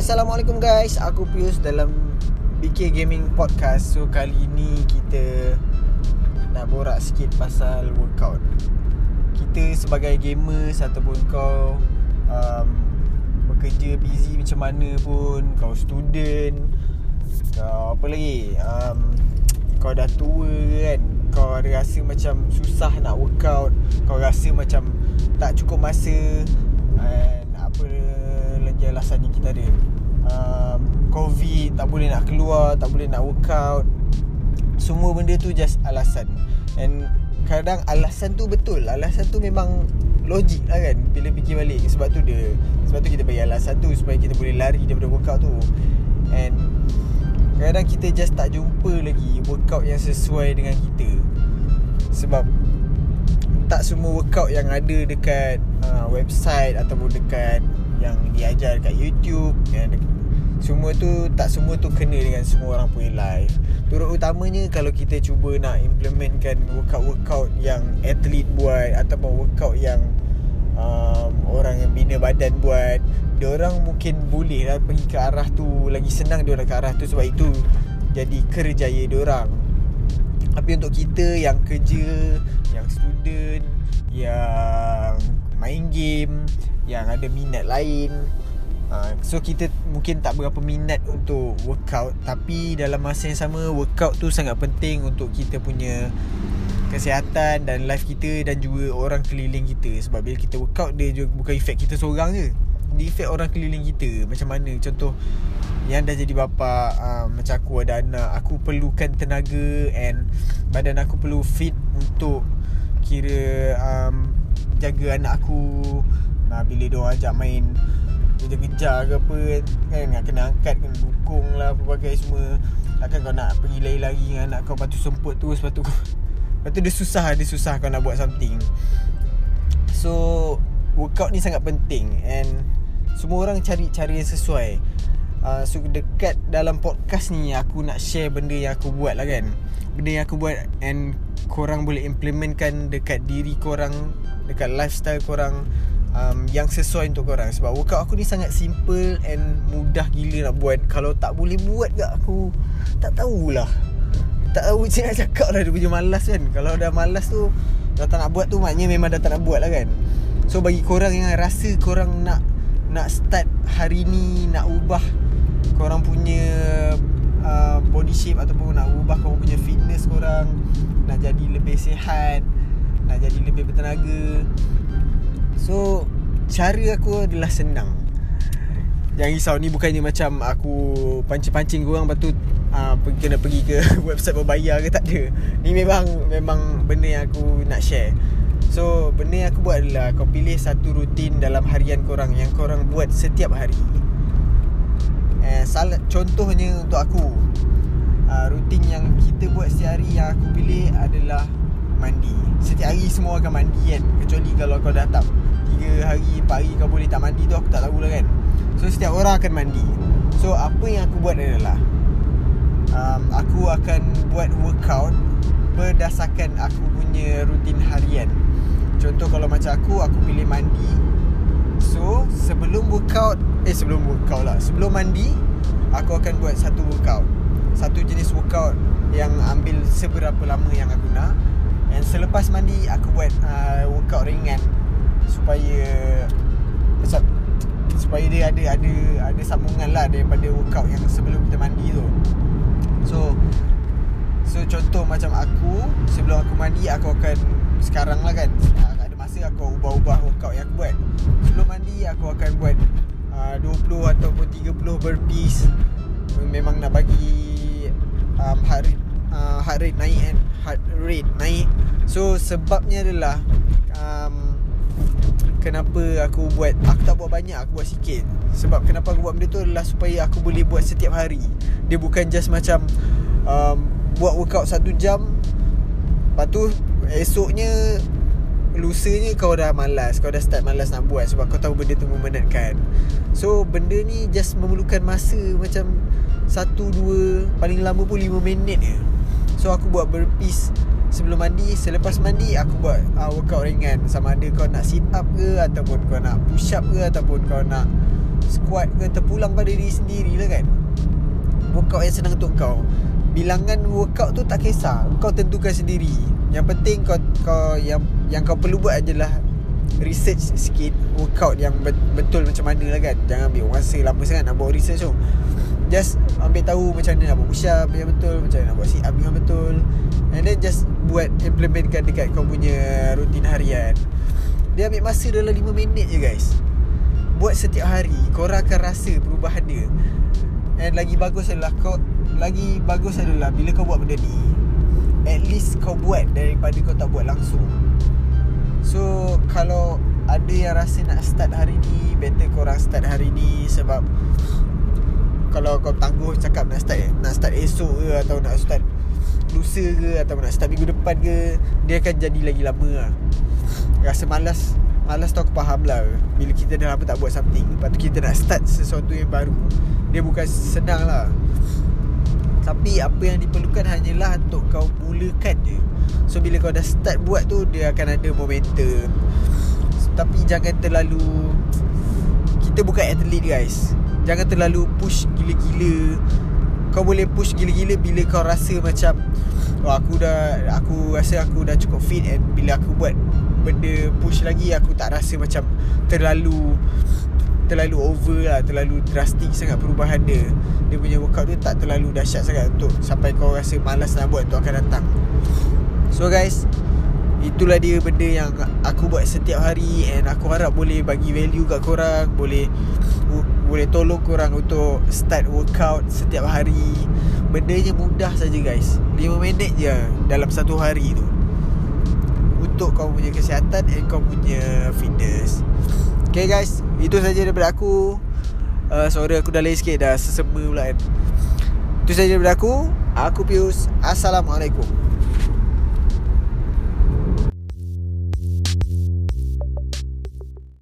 Assalamualaikum guys. Aku Pius dalam BK Gaming Podcast. So kali ni kita Nak borak sikit pasal workout. Kita sebagai gamer Ataupun kau um, Bekerja busy macam mana pun Kau student Kau apa lagi um, Kau dah tua kan Kau rasa macam susah nak workout Kau rasa macam Tak cukup masa And apa lagi alasan ni kita ada um, Covid Tak boleh nak keluar Tak boleh nak workout. Semua benda tu just alasan. And kadang alasan tu betul. Alasan tu memang logik lah kan Bila fikir balik. Sebab tu dia Sebab tu kita bagi alasan tu Supaya kita boleh lari daripada workout tu. And Kadang kita just tak jumpa lagi Workout yang sesuai dengan kita. Sebab Tak semua workout yang ada dekat uh, Website Ataupun dekat yang diajar kat YouTube yang semua tu tak semua tu kena dengan semua orang punya life. Turut utamanya kalau kita cuba nak implementkan workout-workout yang atlet buat ataupun workout yang um, orang yang bina badan buat, dia orang mungkin boleh lah pergi ke arah tu lagi senang dia orang ke arah tu sebab itu jadi kerjaya dia orang. Tapi untuk kita yang kerja, yang student, yang main game, yang ada minat lain. Uh, So kita mungkin tak berapa minat untuk workout Tapi dalam masa yang sama workout tu sangat penting untuk kita punya Kesihatan dan life kita dan juga orang keliling kita. Sebab bila kita workout dia juga bukan efek kita seorang je. Dia efek orang keliling kita. Macam mana? Contoh yang dah jadi bapa uh, Macam aku ada anak Aku perlukan tenaga And badan aku perlu fit untuk Kira um, Jaga anak aku Nah, bila dia orang ajak main Kejar-kejar ke apa Kan nak kena angkat Kena dukung lah Pelbagai semua. Takkan kau nak pergi lari-lari Dengan anak kau tu semput tu Lepas tu Lepas tu dia susah Dia susah kau nak buat something. So Workout ni sangat penting And Semua orang cari cara yang sesuai. Uh, So dekat dalam podcast ni Aku nak share benda yang aku buat lah kan. Benda yang aku buat And Korang boleh implementkan Dekat diri korang Dekat lifestyle korang um, yang sesuai untuk korang. Sebab workout aku ni sangat simple and mudah gila nak buat. Kalau tak boleh buat ke aku tak tahulah. Tak tahu macam nak cakap lah dia punya malas kan. Kalau dah malas tu dah tak nak buat tu maknanya memang dah tak nak buat lah kan. So bagi korang yang rasa korang nak nak start hari ni nak ubah korang punya uh, body shape ataupun nak ubah korang punya fitness korang nak jadi lebih sihat nak jadi lebih bertenaga So Cara aku adalah senang. Jangan risau Ni bukannya macam Aku pancing-pancing korang Lepas tu uh, Kena pergi ke Website berbayar ke Tak ada. Ni memang Memang benda yang aku Nak share. So Benda yang aku buat adalah Kau pilih satu rutin Dalam harian korang Yang korang buat Setiap hari. Eh, salah, Contohnya Untuk aku. Uh, Rutin yang kita buat Setiap hari Yang aku pilih Adalah Mandi. Setiap hari semua akan mandi kan. Kecuali kalau kau dah tak 3 hari 4 hari kau boleh tak mandi tu Aku tak tahu lah kan. So setiap orang akan mandi. So apa yang aku buat adalah um, Aku akan buat workout Berdasarkan aku punya rutin harian. Contoh kalau macam aku Aku pilih mandi. So sebelum workout Eh sebelum workout lah. Sebelum mandi Aku akan buat satu workout. Satu jenis workout Yang ambil seberapa lama yang aku nak And selepas mandi Aku buat uh, workout ringan. Supaya Supaya dia ada Ada ada sambungan lah Daripada workout yang sebelum kita mandi tu. So So contoh macam aku Sebelum aku mandi Aku akan Sekarang lah kan Ada masa aku ubah-ubah workout yang aku buat. Sebelum mandi Aku akan buat uh, 20 ataupun 30 burpees. Memang nak bagi um, rate uh, Heart rate naik kan Heart rate naik. So sebabnya adalah um, Kenapa aku buat Aku tak buat banyak Aku buat sikit. Sebab kenapa aku buat benda tu adalah Supaya aku boleh buat setiap hari. Dia bukan just macam um, Buat workout satu jam Lepas tu Esoknya Lusanya kau dah malas Kau dah start malas nak buat Sebab kau tahu benda tu memenatkan. So benda ni just memerlukan masa Macam Satu, dua Paling lama pun lima minit je So aku buat burpees Sebelum mandi. Selepas mandi Aku buat uh, workout ringan. Sama ada kau nak sit up ke Ataupun kau nak push up ke Ataupun kau nak Squat ke terpulang pada diri sendiri lah kan. Workout yang senang untuk kau. Bilangan workout tu tak kisah. Kau tentukan sendiri. Yang penting kau, kau yang yang kau perlu buat adalah Research sikit Workout yang betul macam mana lah kan. Jangan ambil masa lama sangat nak buat research tu. Just ambil tahu macam mana nak buat push up yang betul Macam mana nak buat sit up yang betul. And then just buat implementkan dekat kau punya rutin harian. Dia ambil masa dalam 5 minit je guys. Buat setiap hari Korang akan rasa perubahan dia. And lagi bagus adalah kau Lagi bagus adalah bila kau buat benda ni At least kau buat daripada kau tak buat langsung So kalau ada yang rasa nak start hari ni Better korang start hari ni Sebab kalau kau tangguh cakap nak start nak start esok ke atau nak start lusa ke atau nak start minggu depan ke dia akan jadi lagi lama lah. Rasa malas malas tu aku faham lah. Bila kita dah lama tak buat something lepas tu kita nak start sesuatu yang baru dia bukan senang lah. Tapi apa yang diperlukan hanyalah untuk kau mulakan je so bila kau dah start buat tu dia akan ada momentum. Tapi jangan terlalu kita bukan atlet guys. Jangan terlalu push gila-gila. Kau boleh push gila-gila Bila kau rasa macam Oh aku dah Aku rasa aku dah cukup fit And bila aku buat Benda push lagi Aku tak rasa macam Terlalu Terlalu over lah Terlalu drastik sangat perubahan dia. Dia punya workout tu Tak terlalu dahsyat sangat Untuk sampai kau rasa malas nak buat Untuk akan datang So guys Itulah dia benda yang aku buat setiap hari And aku harap boleh bagi value kat korang Boleh boleh tolong korang untuk start workout setiap hari. Bendanya mudah saja guys 5 minit je dalam satu hari tu. Untuk kau punya kesihatan and kau punya fitness. Okay guys, itu saja daripada aku. Uh, Sorry aku dah lain sikit dah sesema pula kan. Itu saja daripada aku. Aku Pius. Assalamualaikum